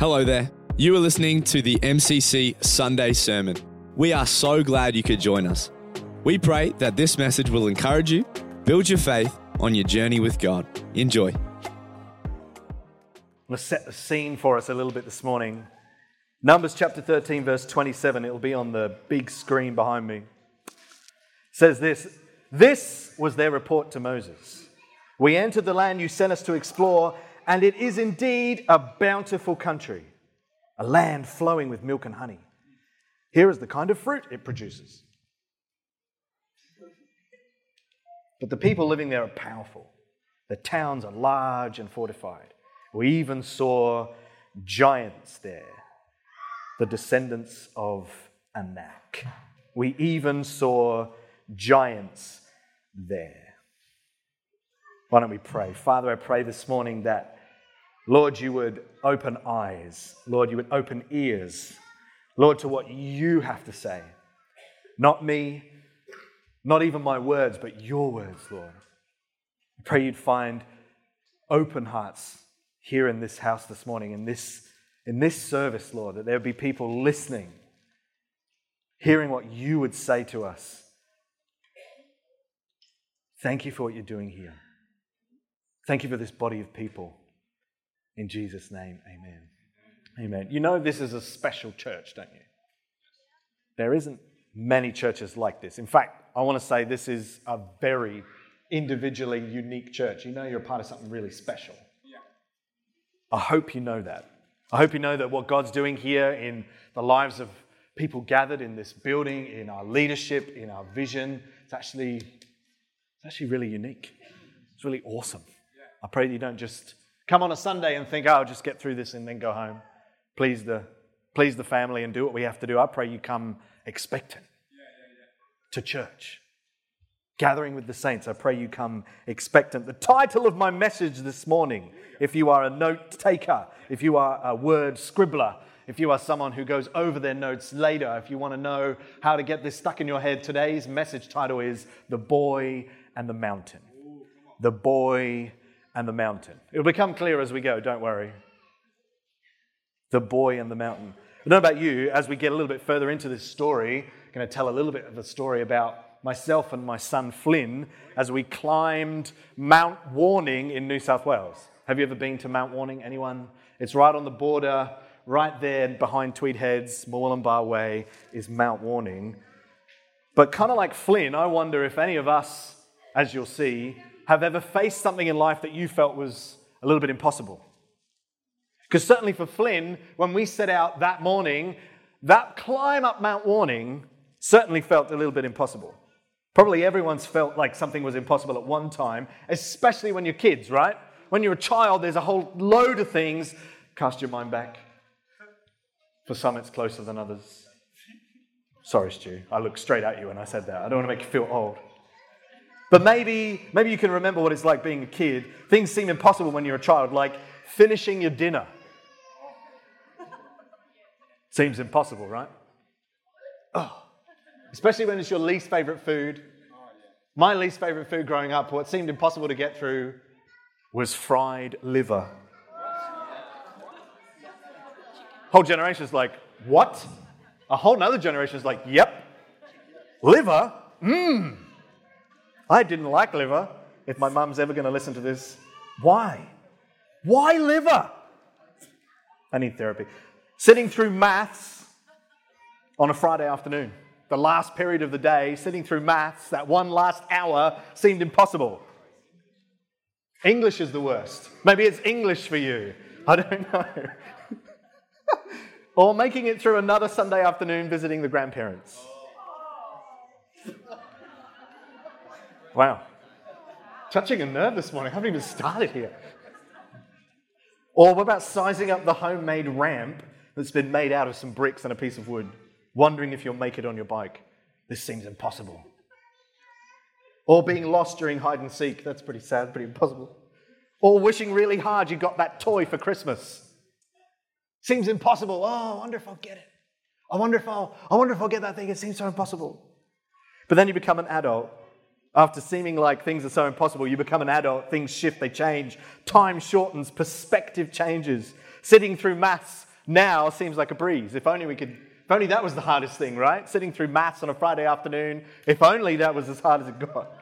Hello there. You are listening to the MCC Sunday Sermon. We are so glad you could join us. We pray that this message will encourage you, build your faith on your journey with God. Enjoy. Let's set the scene for us a little bit this morning. Numbers chapter 13, verse 27. It will be on the big screen behind me. It says this This was their report to Moses. We entered the land you sent us to explore, and it is indeed a bountiful country, a land flowing with milk and honey. Here is the kind of fruit it produces. But the people living there are powerful. The towns are large and fortified. We even saw giants there, the descendants of Anak. We even saw giants there. Why don't we pray? Father, I pray this morning that Lord, you would open eyes. Lord, you would open ears. Lord, to what you have to say. Not me, not even my words, but your words, Lord. I pray you'd find open hearts here in this house this morning, in this, in this service, Lord, that there would be people listening, hearing what you would say to us. Thank you for what you're doing here. Thank you for this body of people. In Jesus' name, amen. Amen. You know, this is a special church, don't you? There isn't many churches like this. In fact, I want to say this is a very individually unique church. You know, you're a part of something really special. I hope you know that. I hope you know that what God's doing here in the lives of people gathered in this building, in our leadership, in our vision, it's actually, it's actually really unique. It's really awesome. I pray that you don't just come on a Sunday and think, oh, I'll just get through this and then go home. Please the, please the family and do what we have to do. I pray you come expectant to church. Gathering with the saints, I pray you come expectant. The title of my message this morning, if you are a note taker, if you are a word scribbler, if you are someone who goes over their notes later, if you want to know how to get this stuck in your head, today's message title is The Boy and the Mountain. The Boy and the mountain. It'll become clear as we go, don't worry. The boy and the mountain. I don't know about you, as we get a little bit further into this story, I'm going to tell a little bit of a story about myself and my son Flynn as we climbed Mount Warning in New South Wales. Have you ever been to Mount Warning? Anyone? It's right on the border, right there behind Tweed Heads, Murwillumbah Way, is Mount Warning. But kind of like Flynn, I wonder if any of us, as you'll see, have ever faced something in life that you felt was a little bit impossible? Because certainly for Flynn, when we set out that morning, that climb up Mount Warning certainly felt a little bit impossible. Probably everyone's felt like something was impossible at one time, especially when you're kids, right? When you're a child, there's a whole load of things. Cast your mind back. For some, it's closer than others. Sorry, Stu. I looked straight at you when I said that. I don't want to make you feel old. But maybe, maybe you can remember what it's like being a kid. Things seem impossible when you're a child, like finishing your dinner. Seems impossible, right? Oh, especially when it's your least favorite food. My least favorite food growing up, what seemed impossible to get through, was fried liver. Whole generation's like, what? A whole nother generation's like, yep. Liver? Mmm. I didn't like liver. If my mum's ever going to listen to this, why? Why liver? I need therapy. Sitting through maths on a Friday afternoon, the last period of the day, sitting through maths, that one last hour seemed impossible. English is the worst. Maybe it's English for you. I don't know. or making it through another Sunday afternoon visiting the grandparents. Wow. Touching a nerve this morning. I haven't even started here. Or what about sizing up the homemade ramp that's been made out of some bricks and a piece of wood, wondering if you'll make it on your bike? This seems impossible. Or being lost during hide and seek. That's pretty sad, pretty impossible. Or wishing really hard you got that toy for Christmas. Seems impossible. Oh, I wonder if I'll get it. I wonder if I'll, I wonder if I'll get that thing. It seems so impossible. But then you become an adult after seeming like things are so impossible, you become an adult, things shift, they change, time shortens, perspective changes. Sitting through maths now seems like a breeze. If only we could, if only that was the hardest thing, right? Sitting through maths on a Friday afternoon, if only that was as hard as it got.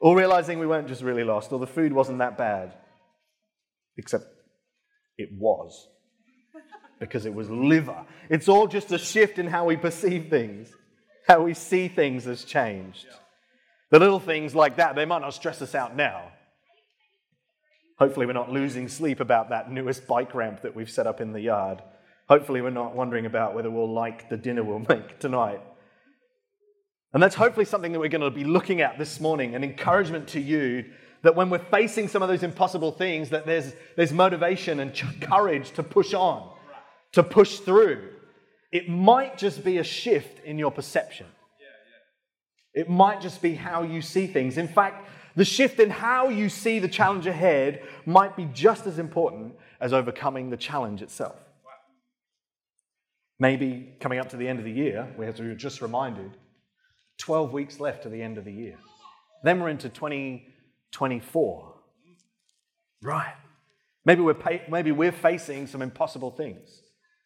Or realizing we weren't just really lost, or the food wasn't that bad. Except it was. Because it was liver. It's all just a shift in how we perceive things, how we see things has changed. The little things like that, they might not stress us out now. Hopefully, we're not losing sleep about that newest bike ramp that we've set up in the yard. Hopefully, we're not wondering about whether we'll like the dinner we'll make tonight. And that's hopefully something that we're going to be looking at this morning an encouragement to you that when we're facing some of those impossible things, that there's, there's motivation and ch- courage to push on, to push through. It might just be a shift in your perception. It might just be how you see things. In fact, the shift in how you see the challenge ahead might be just as important as overcoming the challenge itself. Maybe coming up to the end of the year, we were just reminded, 12 weeks left to the end of the year. Then we're into 2024. Right. Maybe we're, pay, maybe we're facing some impossible things.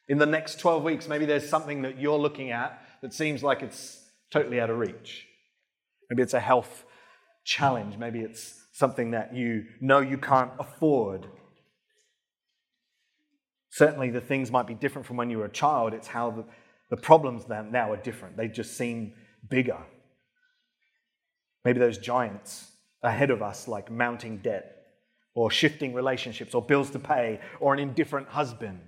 In the next 12 weeks, maybe there's something that you're looking at that seems like it's totally out of reach. Maybe it's a health challenge. Maybe it's something that you know you can't afford. Certainly, the things might be different from when you were a child. It's how the, the problems now are different. They just seem bigger. Maybe those giants ahead of us, like mounting debt, or shifting relationships, or bills to pay, or an indifferent husband,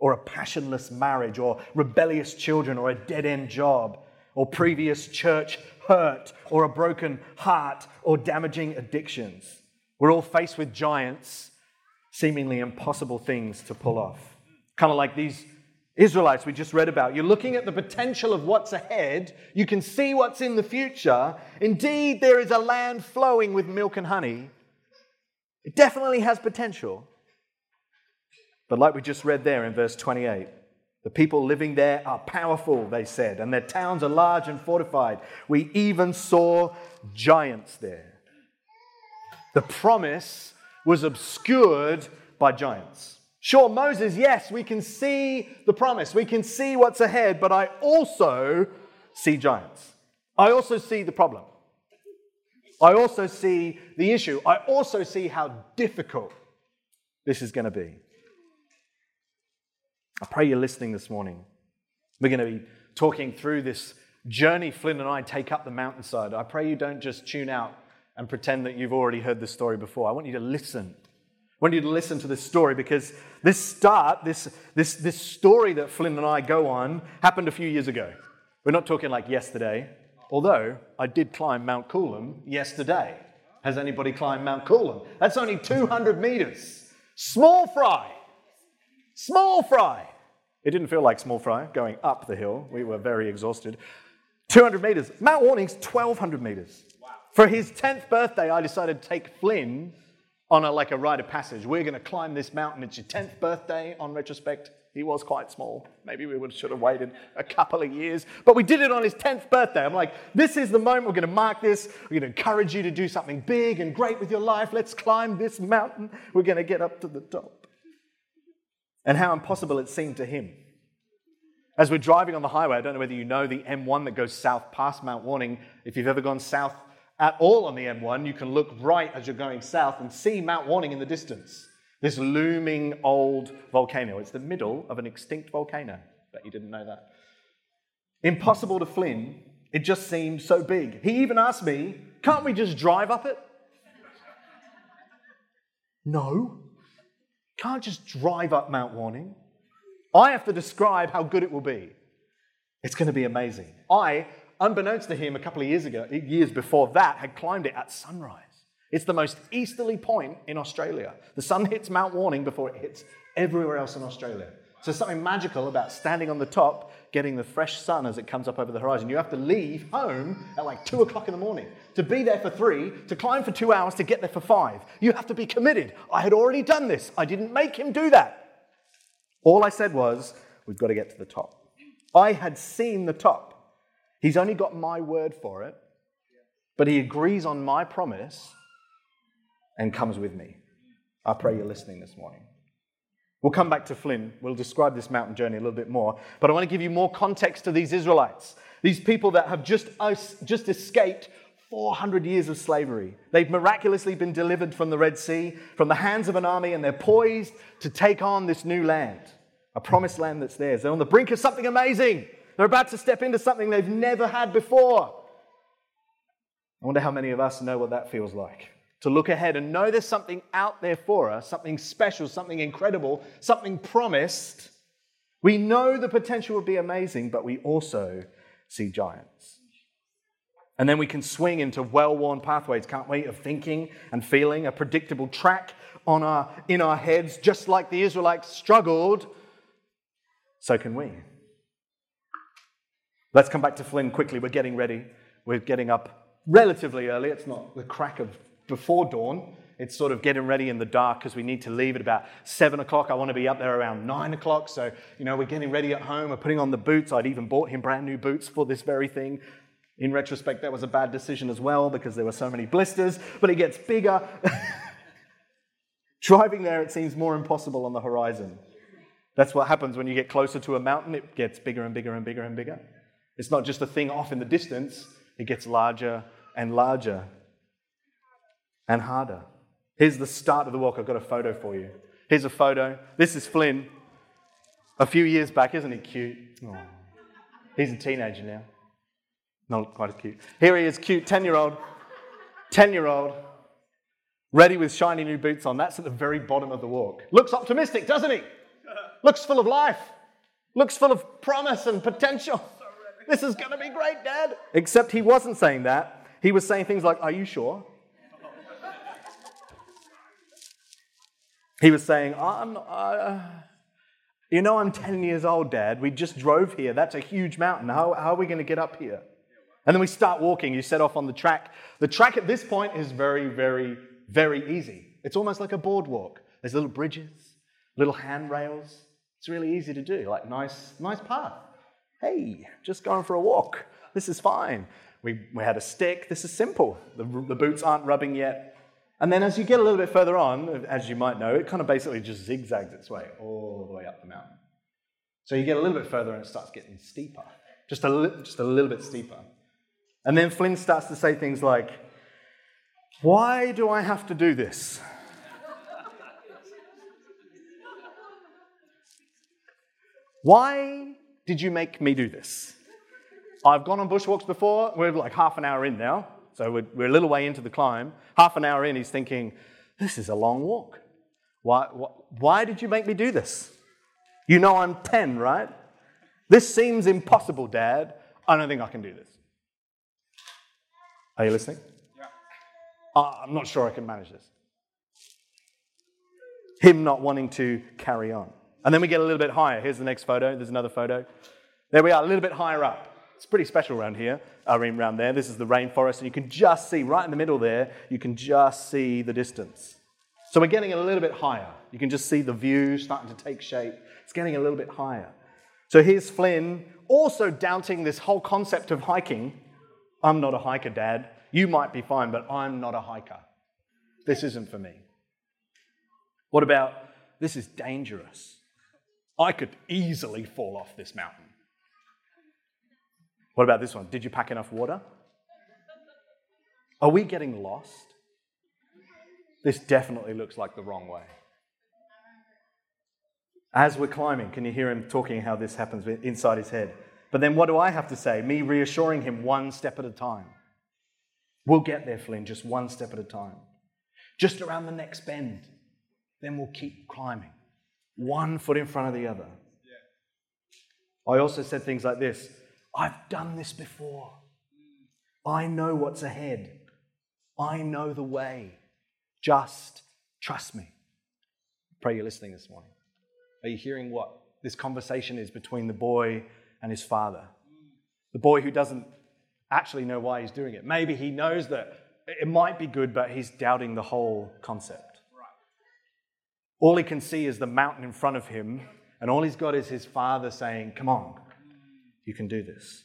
or a passionless marriage, or rebellious children, or a dead end job, or previous church hurt, or a broken heart, or damaging addictions. We're all faced with giants, seemingly impossible things to pull off. Kind of like these Israelites we just read about. You're looking at the potential of what's ahead. You can see what's in the future. Indeed, there is a land flowing with milk and honey. It definitely has potential. But like we just read there in verse 28, the people living there are powerful, they said, and their towns are large and fortified. We even saw giants there. The promise was obscured by giants. Sure, Moses, yes, we can see the promise, we can see what's ahead, but I also see giants. I also see the problem. I also see the issue. I also see how difficult this is going to be. I pray you're listening this morning. We're going to be talking through this journey Flynn and I take up the mountainside. I pray you don't just tune out and pretend that you've already heard this story before. I want you to listen. I want you to listen to this story because this start, this, this, this story that Flynn and I go on, happened a few years ago. We're not talking like yesterday, although I did climb Mount Coolum yesterday. Has anybody climbed Mount Coolum? That's only 200 meters. Small fry. Small fry. It didn't feel like small fry going up the hill. We were very exhausted. 200 meters. Mount Warning's 1,200 meters. Wow. For his 10th birthday, I decided to take Flynn on a, like a rite of passage. We're going to climb this mountain. It's your 10th birthday on retrospect. He was quite small. Maybe we would, should have waited a couple of years. But we did it on his 10th birthday. I'm like, this is the moment. We're going to mark this. We're going to encourage you to do something big and great with your life. Let's climb this mountain. We're going to get up to the top and how impossible it seemed to him. As we're driving on the highway, I don't know whether you know the M1 that goes south past Mount Warning. If you've ever gone south at all on the M1, you can look right as you're going south and see Mount Warning in the distance. This looming old volcano. It's the middle of an extinct volcano. Bet you didn't know that. Impossible to Flynn. It just seemed so big. He even asked me, can't we just drive up it? No. Can't just drive up Mount Warning. I have to describe how good it will be. It's going to be amazing. I, unbeknownst to him a couple of years ago, years before that, had climbed it at sunrise. It's the most easterly point in Australia. The sun hits Mount Warning before it hits everywhere else in Australia. So something magical about standing on the top, getting the fresh sun as it comes up over the horizon. You have to leave home at like two o'clock in the morning to be there for three, to climb for two hours, to get there for five. You have to be committed. I had already done this. I didn't make him do that. All I said was, we've got to get to the top. I had seen the top. He's only got my word for it, but he agrees on my promise and comes with me. I pray you're listening this morning. We'll come back to Flynn. We'll describe this mountain journey a little bit more. But I want to give you more context to these Israelites, these people that have just, just escaped 400 years of slavery. They've miraculously been delivered from the Red Sea, from the hands of an army, and they're poised to take on this new land, a promised land that's theirs. They're on the brink of something amazing. They're about to step into something they've never had before. I wonder how many of us know what that feels like to look ahead and know there's something out there for us, something special, something incredible, something promised. We know the potential would be amazing, but we also see giants. And then we can swing into well worn pathways, can't we, of thinking and feeling, a predictable track on our, in our heads, just like the Israelites struggled, so can we. Let's come back to Flynn quickly. We're getting ready. We're getting up relatively early. It's not the crack of before dawn. It's sort of getting ready in the dark because we need to leave at about seven o'clock. I want to be up there around nine o'clock. So, you know, we're getting ready at home. We're putting on the boots. I'd even bought him brand new boots for this very thing. In retrospect, that was a bad decision as well because there were so many blisters, but it gets bigger. Driving there, it seems more impossible on the horizon. That's what happens when you get closer to a mountain, it gets bigger and bigger and bigger and bigger. It's not just a thing off in the distance, it gets larger and larger and harder. Here's the start of the walk. I've got a photo for you. Here's a photo. This is Flynn. A few years back, isn't he cute? He's a teenager now. Not quite as cute. Here he is, cute, 10 year old. 10 year old. Ready with shiny new boots on. That's at the very bottom of the walk. Looks optimistic, doesn't he? Looks full of life. Looks full of promise and potential. This is going to be great, Dad. Except he wasn't saying that. He was saying things like, Are you sure? He was saying, I'm, uh, You know, I'm 10 years old, Dad. We just drove here. That's a huge mountain. How, how are we going to get up here? And then we start walking. You set off on the track. The track at this point is very, very, very easy. It's almost like a boardwalk. There's little bridges, little handrails. It's really easy to do, like nice, nice path. Hey, just going for a walk. This is fine. We, we had a stick. This is simple. The, the boots aren't rubbing yet. And then as you get a little bit further on, as you might know, it kind of basically just zigzags its way all the way up the mountain. So you get a little bit further and it starts getting steeper, just a, li- just a little bit steeper. And then Flynn starts to say things like, Why do I have to do this? Why did you make me do this? I've gone on bushwalks before. We're like half an hour in now. So we're, we're, a little way into the climb. Half an hour in, he's thinking, This is a long walk. Why, why, why did you make me do this? You know I'm 10, right? This seems impossible, Dad. I don't think I can do this. Are you listening? Yeah. I'm not sure I can manage this. Him not wanting to carry on. And then we get a little bit higher. Here's the next photo. There's another photo. There we are, a little bit higher up. It's pretty special around here, Around there. This is the rainforest, and you can just see right in the middle there, you can just see the distance. So we're getting a little bit higher. You can just see the view starting to take shape. It's getting a little bit higher. So here's Flynn also doubting this whole concept of hiking. I'm not a hiker, Dad. You might be fine, but I'm not a hiker. This isn't for me. What about this is dangerous? I could easily fall off this mountain. What about this one? Did you pack enough water? Are we getting lost? This definitely looks like the wrong way. As we're climbing, can you hear him talking how this happens inside his head? But then what do I have to say? Me reassuring him one step at a time. We'll get there, Flynn, just one step at a time. Just around the next bend. Then we'll keep climbing, one foot in front of the other. I also said things like this I've done this before. I know what's ahead. I know the way. Just trust me. Pray you're listening this morning. Are you hearing what this conversation is between the boy and his father? The boy who doesn't actually know why he's doing it. Maybe he knows that it might be good, but he's doubting the whole concept. All he can see is the mountain in front of him, and all he's got is his father saying, Come on, you can do this.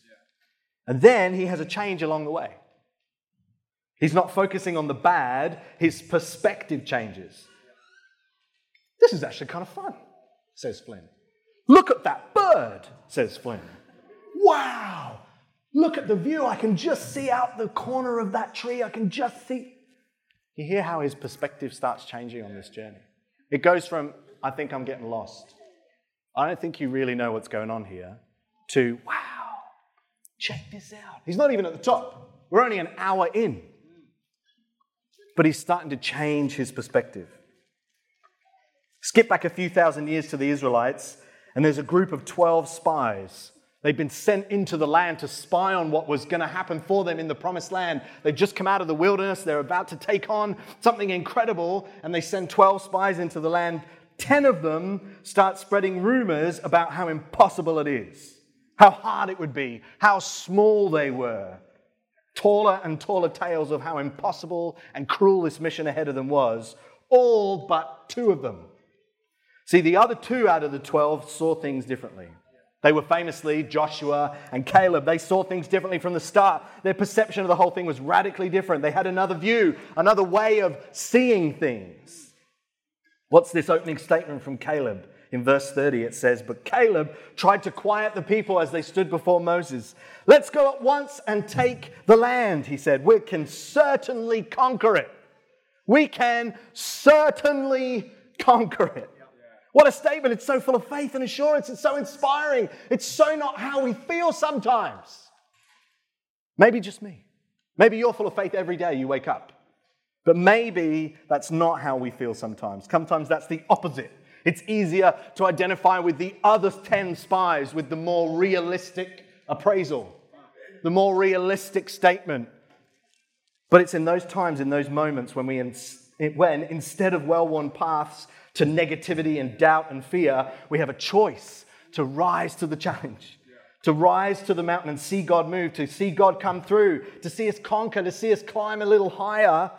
And then he has a change along the way. He's not focusing on the bad, his perspective changes. This is actually kind of fun. says Flynn. Look at that bird, says Flynn. Wow, look at the view. I can just see out the corner of that tree. I can just see. You hear how his perspective starts changing on this journey. It goes from, I think I'm getting lost. I don't think you really know what's going on here, to, wow, check this out. He's not even at the top. We're only an hour in. But he's starting to change his perspective. Skip back a few thousand years to the Israelites, and there's a group of 12 spies. They've been sent into the land to spy on what was going to happen for them in the promised land. They've just come out of the wilderness. They're about to take on something incredible, and they send 12 spies into the land. 10 of them start spreading rumors about how impossible it is, how hard it would be, how small they were. Taller and taller tales of how impossible and cruel this mission ahead of them was, all but two of them See, the other two out of the 12 saw things differently. They were famously Joshua and Caleb. They saw things differently from the start. Their perception of the whole thing was radically different. They had another view, another way of seeing things. What's this opening statement from Caleb? In verse 30, it says, But Caleb tried to quiet the people as they stood before Moses. Let's go at once and take the land, he said. We can certainly conquer it. We can certainly conquer it. What a statement. It's so full of faith and assurance. It's so inspiring. It's so not how we feel sometimes. Maybe just me. Maybe you're full of faith every day you wake up. But maybe that's not how we feel sometimes. Sometimes that's the opposite. It's easier to identify with the other 10 spies with the more realistic appraisal, the more realistic statement. But it's in those times, in those moments when we, when instead of well worn paths, to negativity and doubt and fear, we have a choice to rise to the challenge, to rise to the mountain and see God move, to see God come through, to see us conquer, to see us climb a little higher.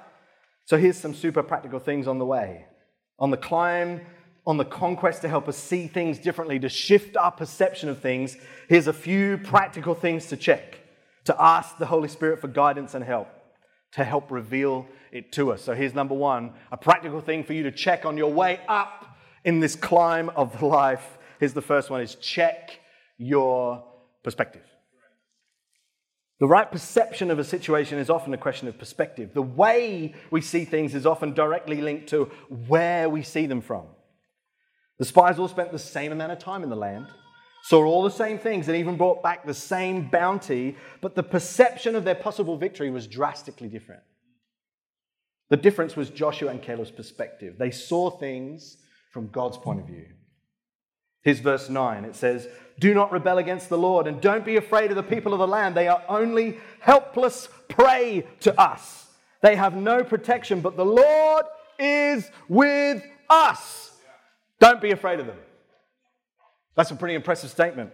So here's some super practical things on the way. On the climb, on the conquest to help us see things differently, to shift our perception of things, here's a few practical things to check, to ask the Holy Spirit for guidance and help, to help reveal it to us. So here's number one a practical thing for you to check on your way up in this climb of life. Here's the first one is check your perspective. The right perception of a situation is often a question of perspective. The way we see things is often directly linked to where we see them from. The spies all spent the same amount of time in the land, saw all the same things, and even brought back the same bounty, but the perception of their possible victory was drastically different. The difference was Joshua and Caleb's perspective. They saw things from God's point of view. Here's verse 9. It says, Do not rebel against the Lord, and don't be afraid of the people of the land. They are only helpless prey to us. They have no protection, but the Lord is with us. Don't be afraid of them. That's a pretty impressive statement.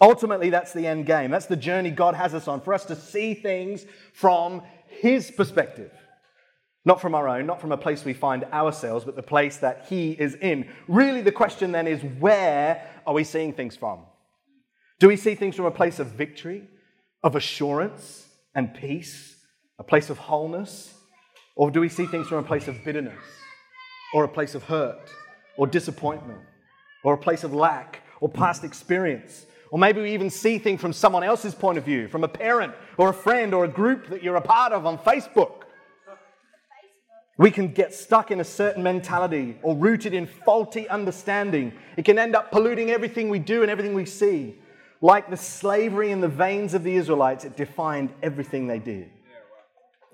Ultimately, that's the end game. That's the journey God has us on for us to see things from His perspective. Not from our own, not from a place we find ourselves, but the place that He is in. Really, the question then is where are we seeing things from? Do we see things from a place of victory, of assurance and peace, a place of wholeness? Or do we see things from a place of bitterness, or a place of hurt, or disappointment, or a place of lack, or past experience? Or maybe we even see things from someone else's point of view, from a parent, or a friend, or a group that you're a part of on Facebook. We can get stuck in a certain mentality or rooted in faulty understanding. It can end up polluting everything we do and everything we see. Like the slavery in the veins of the Israelites, it defined everything they did.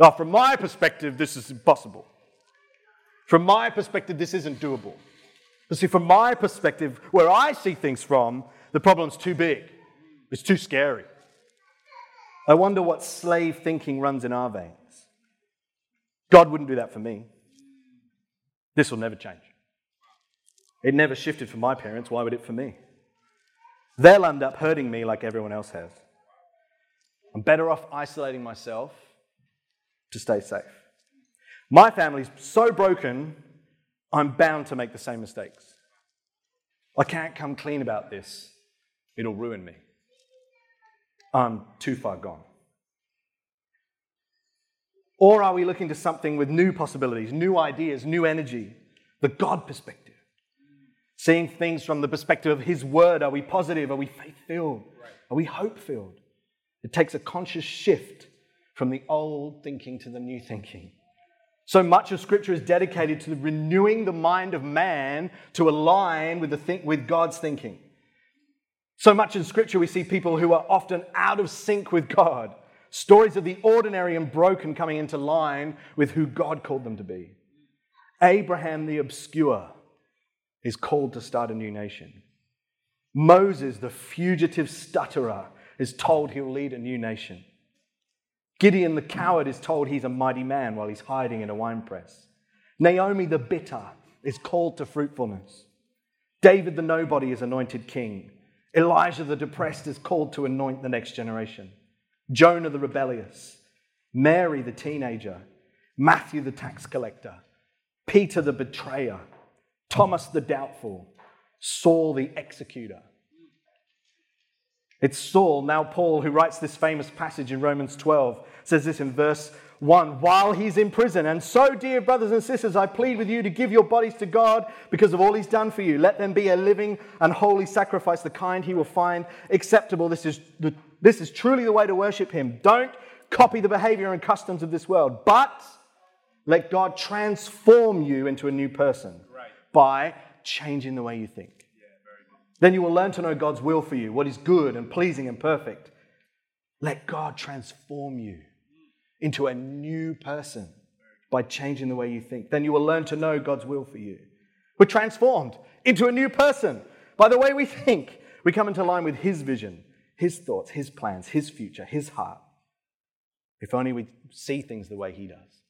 Now, from my perspective, this is impossible. From my perspective, this isn't doable. But see, from my perspective, where I see things from, the problem's too big. It's too scary. I wonder what slave thinking runs in our veins. God wouldn't do that for me. This will never change. It never shifted for my parents. Why would it for me? They'll end up hurting me like everyone else has. I'm better off isolating myself to stay safe. My family's so broken, I'm bound to make the same mistakes. I can't come clean about this, it'll ruin me. I'm too far gone. Or are we looking to something with new possibilities, new ideas, new energy? The God perspective. Seeing things from the perspective of His Word. Are we positive? Are we faith filled? Are we hope filled? It takes a conscious shift from the old thinking to the new thinking. So much of Scripture is dedicated to renewing the mind of man to align with, the think, with God's thinking. So much in Scripture, we see people who are often out of sync with God. Stories of the ordinary and broken coming into line with who God called them to be. Abraham the obscure is called to start a new nation. Moses, the fugitive stutterer, is told he'll lead a new nation. Gideon the coward is told he's a mighty man while he's hiding in a winepress. Naomi the bitter is called to fruitfulness. David the nobody is anointed king. Elijah the depressed is called to anoint the next generation. Jonah the rebellious. Mary the teenager. Matthew the tax collector. Peter the betrayer. Thomas the doubtful. Saul the executor. It's Saul, now Paul, who writes this famous passage in Romans 12 says this in verse 1 while he's in prison. And so, dear brothers and sisters, I plead with you to give your bodies to God because of all he's done for you. Let them be a living and holy sacrifice, the kind he will find acceptable. This is, the, this is truly the way to worship him. Don't copy the behavior and customs of this world, but let God transform you into a new person right. by changing the way you think. Then you will learn to know God's will for you, what is good and pleasing and perfect. Let God transform you into a new person by changing the way you think. Then you will learn to know God's will for you. We're transformed into a new person by the way we think. We come into line with His vision, His thoughts, His plans, His future, His heart. If only we see things the way He does.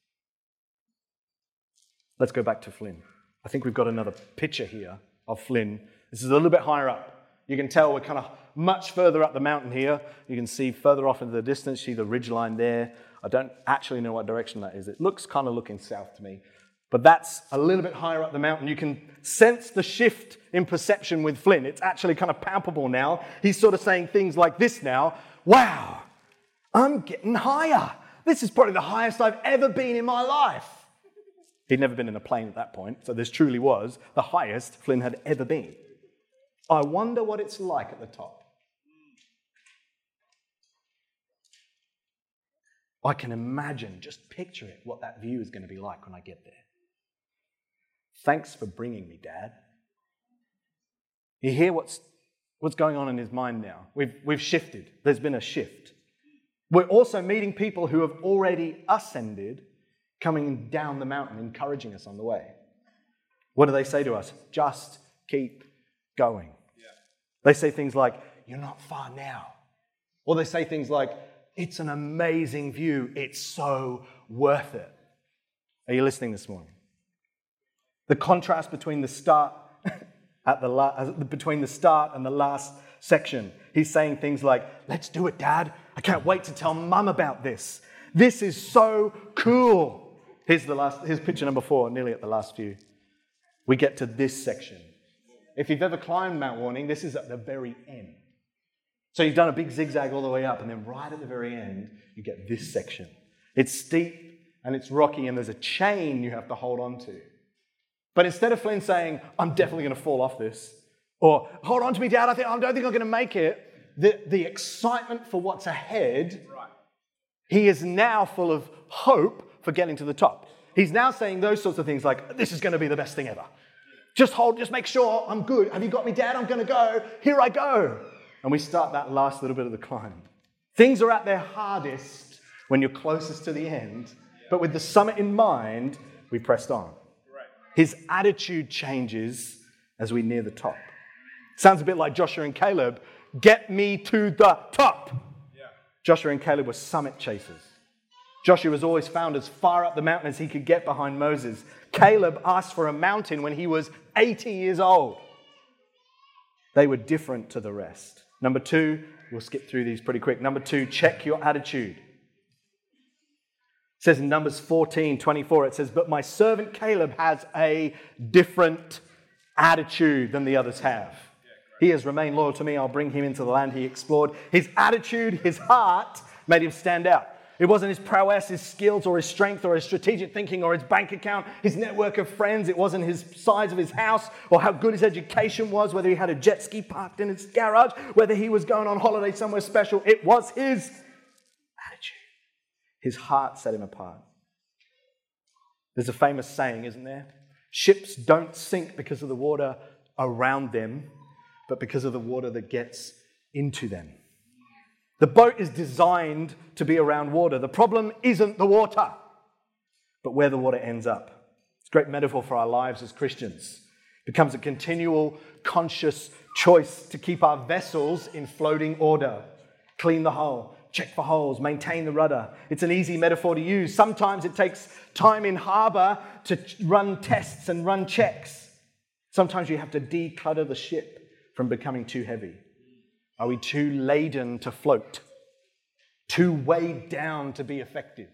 Let's go back to Flynn. I think we've got another picture here of Flynn. This is a little bit higher up. You can tell we're kind of much further up the mountain here. You can see further off into the distance, see the ridge line there. I don't actually know what direction that is. It looks kind of looking south to me. But that's a little bit higher up the mountain. You can sense the shift in perception with Flynn. It's actually kind of palpable now. He's sort of saying things like this now Wow, I'm getting higher. This is probably the highest I've ever been in my life. He'd never been in a plane at that point, so this truly was the highest Flynn had ever been. I wonder what it's like at the top. I can imagine, just picture it, what that view is going to be like when I get there. Thanks for bringing me, Dad. You hear what's, what's going on in his mind now? We've, we've shifted, there's been a shift. We're also meeting people who have already ascended, coming down the mountain, encouraging us on the way. What do they say to us? Just keep going. They say things like, You're not far now. Or they say things like, it's an amazing view. It's so worth it. Are you listening this morning? The contrast between the start at the la- uh, between the start and the last section. He's saying things like, "Let's do it, Dad. I can't wait to tell Mum about this. This is so cool." Here's the last. Here's picture number four, nearly at the last view. We get to this section. If you've ever climbed Mount Warning, this is at the very end. So you've done a big zigzag all the way up, and then right at the very end, you get this section. It's steep and it's rocky, and there's a chain you have to hold on to. But instead of Flynn saying, I'm definitely going to fall off this, or hold on to me, Dad, I, think, I don't think I'm going to make it, the, the excitement for what's ahead, right. he is now full of hope for getting to the top. He's now saying those sorts of things like, This is going to be the best thing ever. Just hold, just make sure I'm good. Have you got me, Dad? I'm going to go. Here I go and we start that last little bit of the climb. Things are at their hardest when you're closest to the end, but with the summit in mind, we pressed on. His attitude changes as we near the top. Sounds a bit like Joshua and Caleb. Get me to the top. Joshua and Caleb were summit chasers. Joshua was always found as far up the mountain as he could get behind Moses. Caleb asked for a mountain when he was 80 years old. They were different to the rest. Number two, we'll skip through these pretty quick. Number two, check your attitude. It says in Numbers 14 24, it says, But my servant Caleb has a different attitude than the others have. He has remained loyal to me. I'll bring him into the land he explored. His attitude, his heart made him stand out. It wasn't his prowess, his skills, or his strength, or his strategic thinking, or his bank account, his network of friends. It wasn't his size of his house, or how good his education was, whether he had a jet ski parked in his garage, whether he was going on holiday somewhere special. It was his attitude. His heart set him apart. There's a famous saying, isn't there? Ships don't sink because of the water around them, but because of the water that gets into them. The boat is designed to be around water. The problem isn't the water, but where the water ends up. It's a great metaphor for our lives as Christians. It becomes a continual, conscious choice to keep our vessels in floating order. Clean the hull, check for holes, maintain the rudder. It's an easy metaphor to use. Sometimes it takes time in harbor to run tests and run checks. Sometimes you have to declutter the ship from becoming too heavy. Are we too laden to float? Too weighed down to be effective?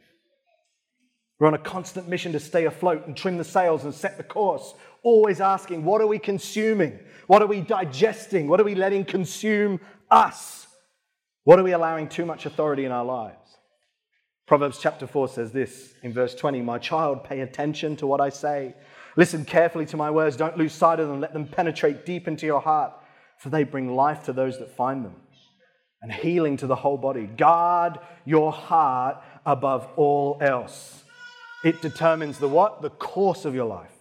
We're on a constant mission to stay afloat and trim the sails and set the course, always asking, what are we consuming? What are we digesting? What are we letting consume us? What are we allowing too much authority in our lives? Proverbs chapter 4 says this in verse 20 My child, pay attention to what I say. Listen carefully to my words. Don't lose sight of them. Let them penetrate deep into your heart for they bring life to those that find them and healing to the whole body. Guard your heart above all else. It determines the what? The course of your life.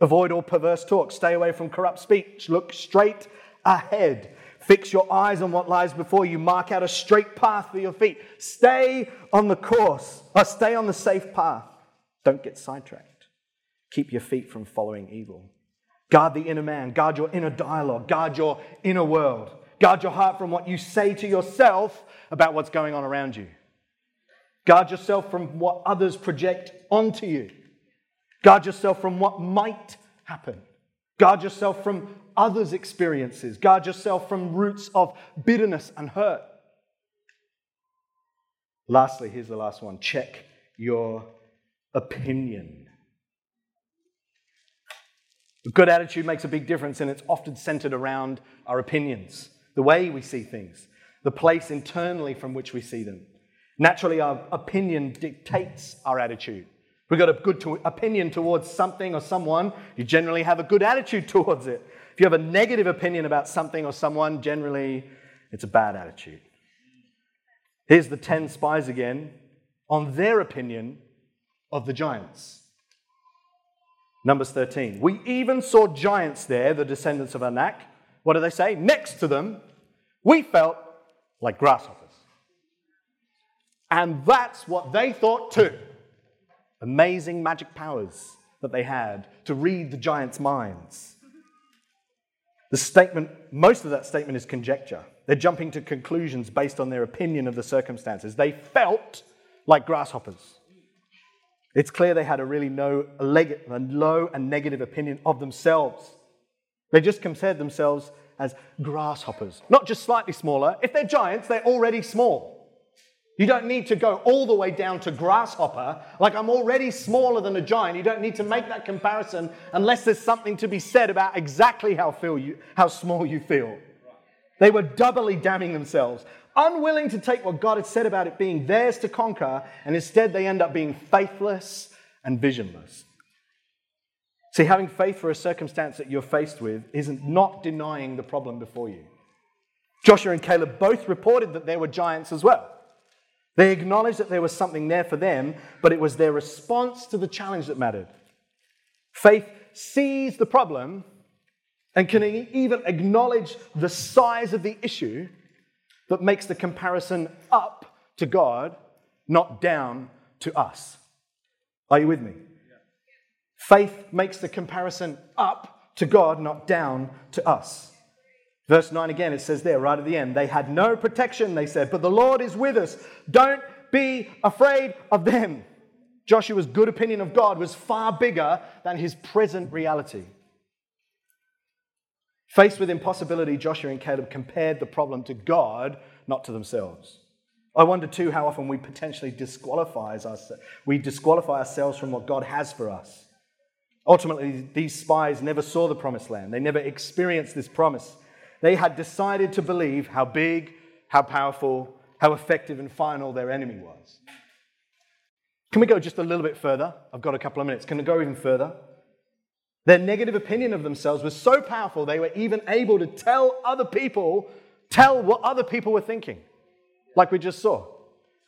Avoid all perverse talk. Stay away from corrupt speech. Look straight ahead. Fix your eyes on what lies before you. Mark out a straight path for your feet. Stay on the course, or stay on the safe path. Don't get sidetracked. Keep your feet from following evil. Guard the inner man, guard your inner dialogue, guard your inner world. Guard your heart from what you say to yourself about what's going on around you. Guard yourself from what others project onto you. Guard yourself from what might happen. Guard yourself from others' experiences. Guard yourself from roots of bitterness and hurt. Lastly, here's the last one check your opinion. A good attitude makes a big difference, and it's often centered around our opinions, the way we see things, the place internally from which we see them. Naturally, our opinion dictates our attitude. If We've got a good to- opinion towards something or someone, you generally have a good attitude towards it. If you have a negative opinion about something or someone, generally it's a bad attitude. Here's the 10 spies again on their opinion of the giants. Numbers 13. We even saw giants there, the descendants of Anak. What do they say? Next to them, we felt like grasshoppers. And that's what they thought too. Amazing magic powers that they had to read the giants' minds. The statement, most of that statement is conjecture. They're jumping to conclusions based on their opinion of the circumstances. They felt like grasshoppers. It's clear they had a really no, a low and negative opinion of themselves. They just compared themselves as grasshoppers, not just slightly smaller. If they're giants, they're already small. You don't need to go all the way down to grasshopper. Like I'm already smaller than a giant. You don't need to make that comparison unless there's something to be said about exactly how, feel you, how small you feel. They were doubly damning themselves unwilling to take what God had said about it being theirs to conquer, and instead they end up being faithless and visionless. See, having faith for a circumstance that you're faced with isn't not denying the problem before you. Joshua and Caleb both reported that there were giants as well. They acknowledged that there was something there for them, but it was their response to the challenge that mattered. Faith sees the problem and can even acknowledge the size of the issue that makes the comparison up to God, not down to us. Are you with me? Faith makes the comparison up to God, not down to us. Verse 9 again, it says there right at the end, they had no protection, they said, but the Lord is with us. Don't be afraid of them. Joshua's good opinion of God was far bigger than his present reality. Faced with impossibility, Joshua and Caleb compared the problem to God, not to themselves. I wonder too how often we potentially disqualify us, we disqualify ourselves from what God has for us. Ultimately, these spies never saw the promised land. They never experienced this promise. They had decided to believe how big, how powerful, how effective and final their enemy was. Can we go just a little bit further? I've got a couple of minutes. Can we go even further? Their negative opinion of themselves was so powerful, they were even able to tell other people, tell what other people were thinking, like we just saw.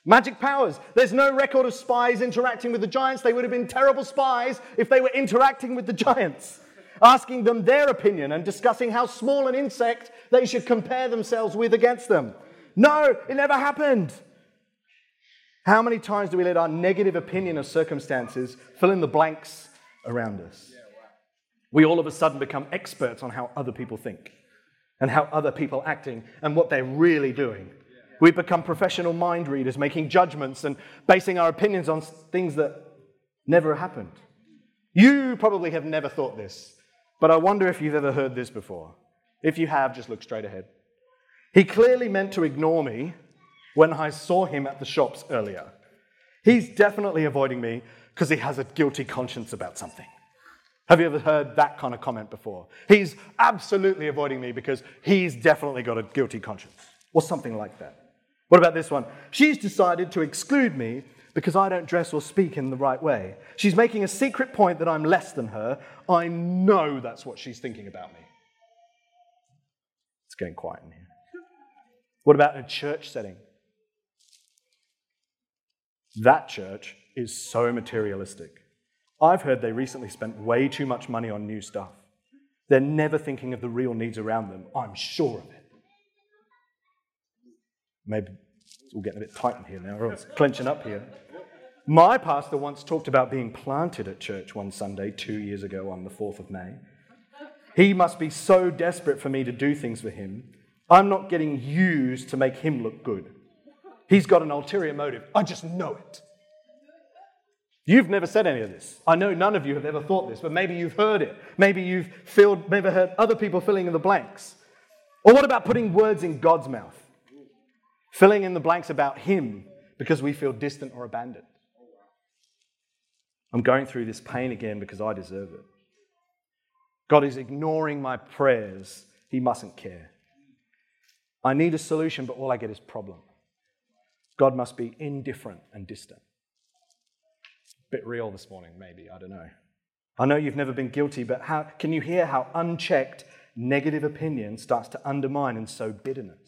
Magic powers. There's no record of spies interacting with the giants. They would have been terrible spies if they were interacting with the giants, asking them their opinion and discussing how small an insect they should compare themselves with against them. No, it never happened. How many times do we let our negative opinion of circumstances fill in the blanks around us? We all of a sudden become experts on how other people think and how other people are acting and what they're really doing. We become professional mind readers, making judgments and basing our opinions on things that never happened. You probably have never thought this, but I wonder if you've ever heard this before. If you have, just look straight ahead. He clearly meant to ignore me when I saw him at the shops earlier. He's definitely avoiding me because he has a guilty conscience about something. Have you ever heard that kind of comment before? He's absolutely avoiding me because he's definitely got a guilty conscience, or something like that. What about this one? She's decided to exclude me because I don't dress or speak in the right way. She's making a secret point that I'm less than her. I know that's what she's thinking about me. It's getting quiet in here. What about in a church setting? That church is so materialistic. I've heard they recently spent way too much money on new stuff. They're never thinking of the real needs around them. I'm sure of it. Maybe it's all getting a bit tight in here now, or it's clenching up here. My pastor once talked about being planted at church one Sunday two years ago on the 4th of May. He must be so desperate for me to do things for him. I'm not getting used to make him look good. He's got an ulterior motive. I just know it. You've never said any of this. I know none of you have ever thought this, but maybe you've heard it. Maybe you've filled, maybe heard other people filling in the blanks. Or what about putting words in God's mouth? filling in the blanks about Him because we feel distant or abandoned. I'm going through this pain again because I deserve it. God is ignoring my prayers. He mustn't care. I need a solution, but all I get is problem. God must be indifferent and distant. Bit real this morning, maybe. I don't know. I know you've never been guilty, but how, can you hear how unchecked negative opinion starts to undermine and sow bitterness?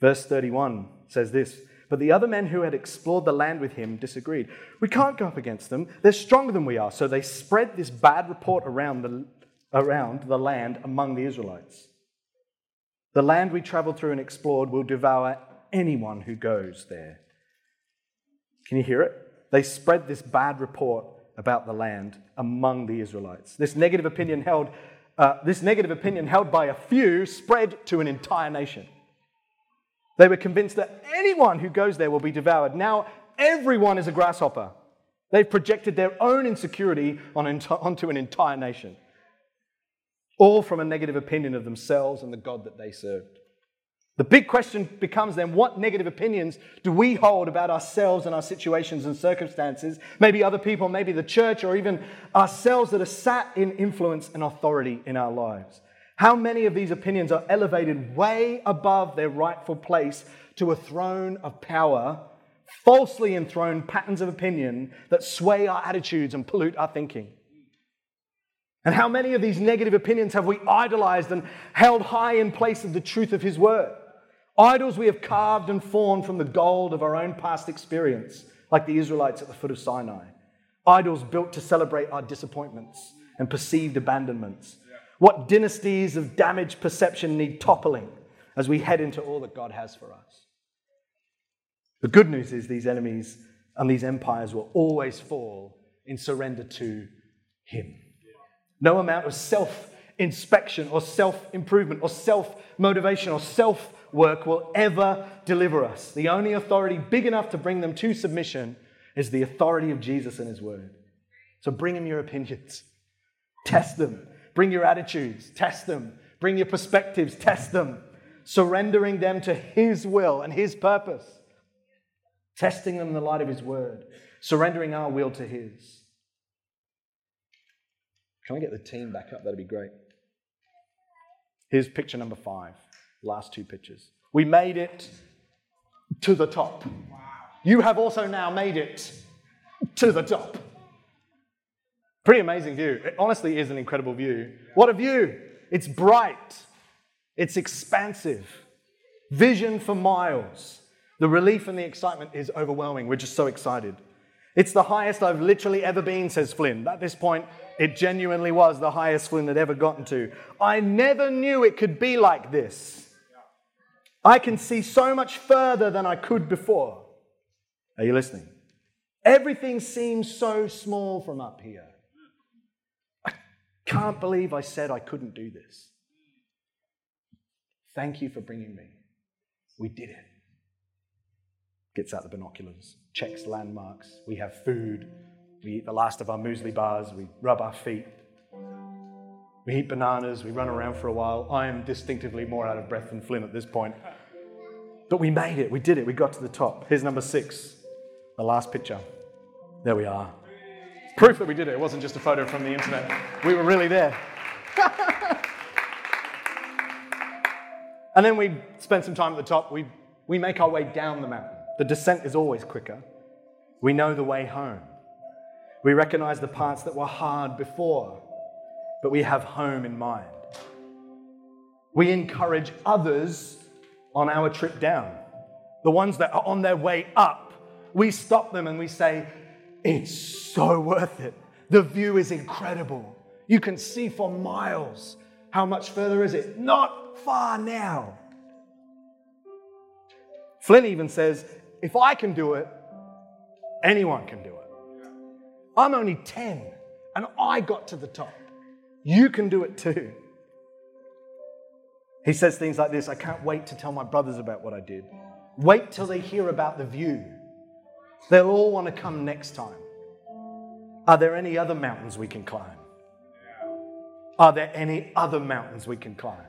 Verse 31 says this But the other men who had explored the land with him disagreed. We can't go up against them. They're stronger than we are. So they spread this bad report around the, around the land among the Israelites. The land we traveled through and explored will devour anyone who goes there. Can you hear it? They spread this bad report about the land among the Israelites. This negative opinion held, uh, this negative opinion held by a few spread to an entire nation. They were convinced that anyone who goes there will be devoured. Now everyone is a grasshopper. They've projected their own insecurity on, onto an entire nation, all from a negative opinion of themselves and the God that they served. The big question becomes then what negative opinions do we hold about ourselves and our situations and circumstances? Maybe other people, maybe the church, or even ourselves that are sat in influence and authority in our lives. How many of these opinions are elevated way above their rightful place to a throne of power, falsely enthroned patterns of opinion that sway our attitudes and pollute our thinking? And how many of these negative opinions have we idolized and held high in place of the truth of His Word? Idols we have carved and formed from the gold of our own past experience, like the Israelites at the foot of Sinai. Idols built to celebrate our disappointments and perceived abandonments. What dynasties of damaged perception need toppling as we head into all that God has for us? The good news is these enemies and these empires will always fall in surrender to Him. No amount of self inspection or self improvement or self motivation or self work will ever deliver us. The only authority big enough to bring them to submission is the authority of Jesus and His Word. So bring Him your opinions, test them, Bring your attitudes, test them. Bring your perspectives, test them. Surrendering them to His will and His purpose. Testing them in the light of His word. Surrendering our will to His. Can I get the team back up? That'd be great. Here's picture number five. Last two pictures. We made it to the top. You have also now made it to the top. Pretty amazing view. It honestly is an incredible view. What a view! It's bright, it's expansive, vision for miles. The relief and the excitement is overwhelming. We're just so excited. It's the highest I've literally ever been, says Flynn. At this point, it genuinely was the highest Flynn had ever gotten to. I never knew it could be like this. I can see so much further than I could before. Are you listening? Everything seems so small from up here. I can't believe I said I couldn't do this. Thank you for bringing me. We did it. Gets out the binoculars, checks landmarks. We have food. We eat the last of our muesli bars. We rub our feet. We eat bananas. We run around for a while. I am distinctively more out of breath than Flynn at this point. But we made it. We did it. We got to the top. Here's number six, the last picture. There we are. Proof that we did it. It wasn't just a photo from the internet. We were really there. and then we spend some time at the top. We, we make our way down the mountain. The descent is always quicker. We know the way home. We recognize the parts that were hard before, but we have home in mind. We encourage others on our trip down, the ones that are on their way up. We stop them and we say, It's so worth it. The view is incredible. You can see for miles. How much further is it? Not far now. Flynn even says, If I can do it, anyone can do it. I'm only 10 and I got to the top. You can do it too. He says things like this I can't wait to tell my brothers about what I did. Wait till they hear about the view. They'll all want to come next time. Are there any other mountains we can climb? Are there any other mountains we can climb?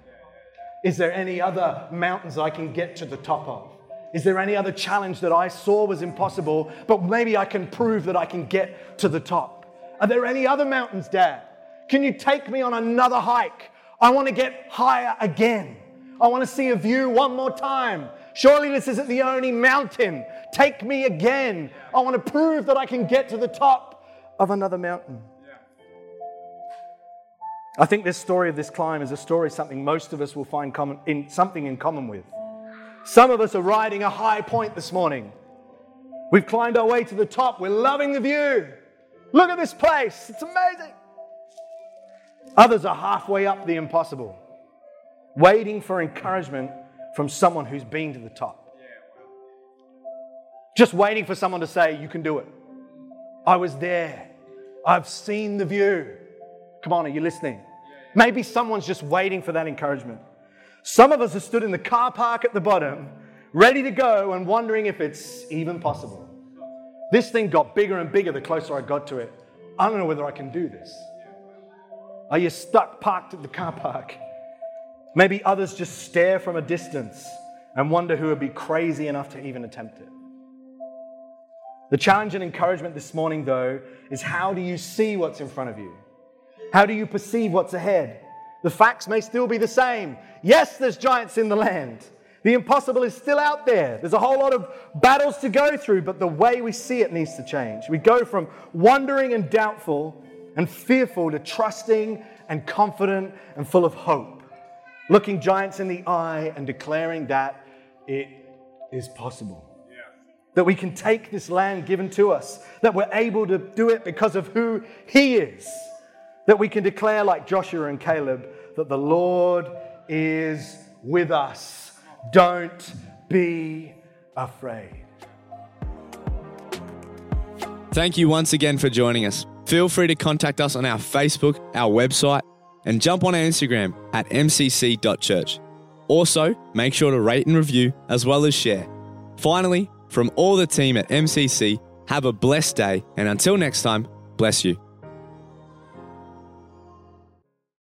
Is there any other mountains I can get to the top of? Is there any other challenge that I saw was impossible, but maybe I can prove that I can get to the top? Are there any other mountains, Dad? Can you take me on another hike? I want to get higher again. I want to see a view one more time. Surely this isn't the only mountain. Take me again. I want to prove that I can get to the top of another mountain. I think this story of this climb is a story something most of us will find common, in, something in common with. Some of us are riding a high point this morning. We've climbed our way to the top. We're loving the view. Look at this place. It's amazing. Others are halfway up the impossible, waiting for encouragement from someone who's been to the top. Just waiting for someone to say, You can do it. I was there. I've seen the view. Come on, are you listening? Maybe someone's just waiting for that encouragement. Some of us have stood in the car park at the bottom, ready to go and wondering if it's even possible. This thing got bigger and bigger the closer I got to it. I don't know whether I can do this. Are you stuck parked at the car park? Maybe others just stare from a distance and wonder who would be crazy enough to even attempt it. The challenge and encouragement this morning, though, is how do you see what's in front of you? How do you perceive what's ahead? The facts may still be the same. Yes, there's giants in the land. The impossible is still out there. There's a whole lot of battles to go through, but the way we see it needs to change. We go from wondering and doubtful and fearful to trusting and confident and full of hope, looking giants in the eye and declaring that it is possible. That we can take this land given to us, that we're able to do it because of who He is, that we can declare, like Joshua and Caleb, that the Lord is with us. Don't be afraid. Thank you once again for joining us. Feel free to contact us on our Facebook, our website, and jump on our Instagram at mcc.church. Also, make sure to rate and review as well as share. Finally, from all the team at MCC, have a blessed day, and until next time, bless you.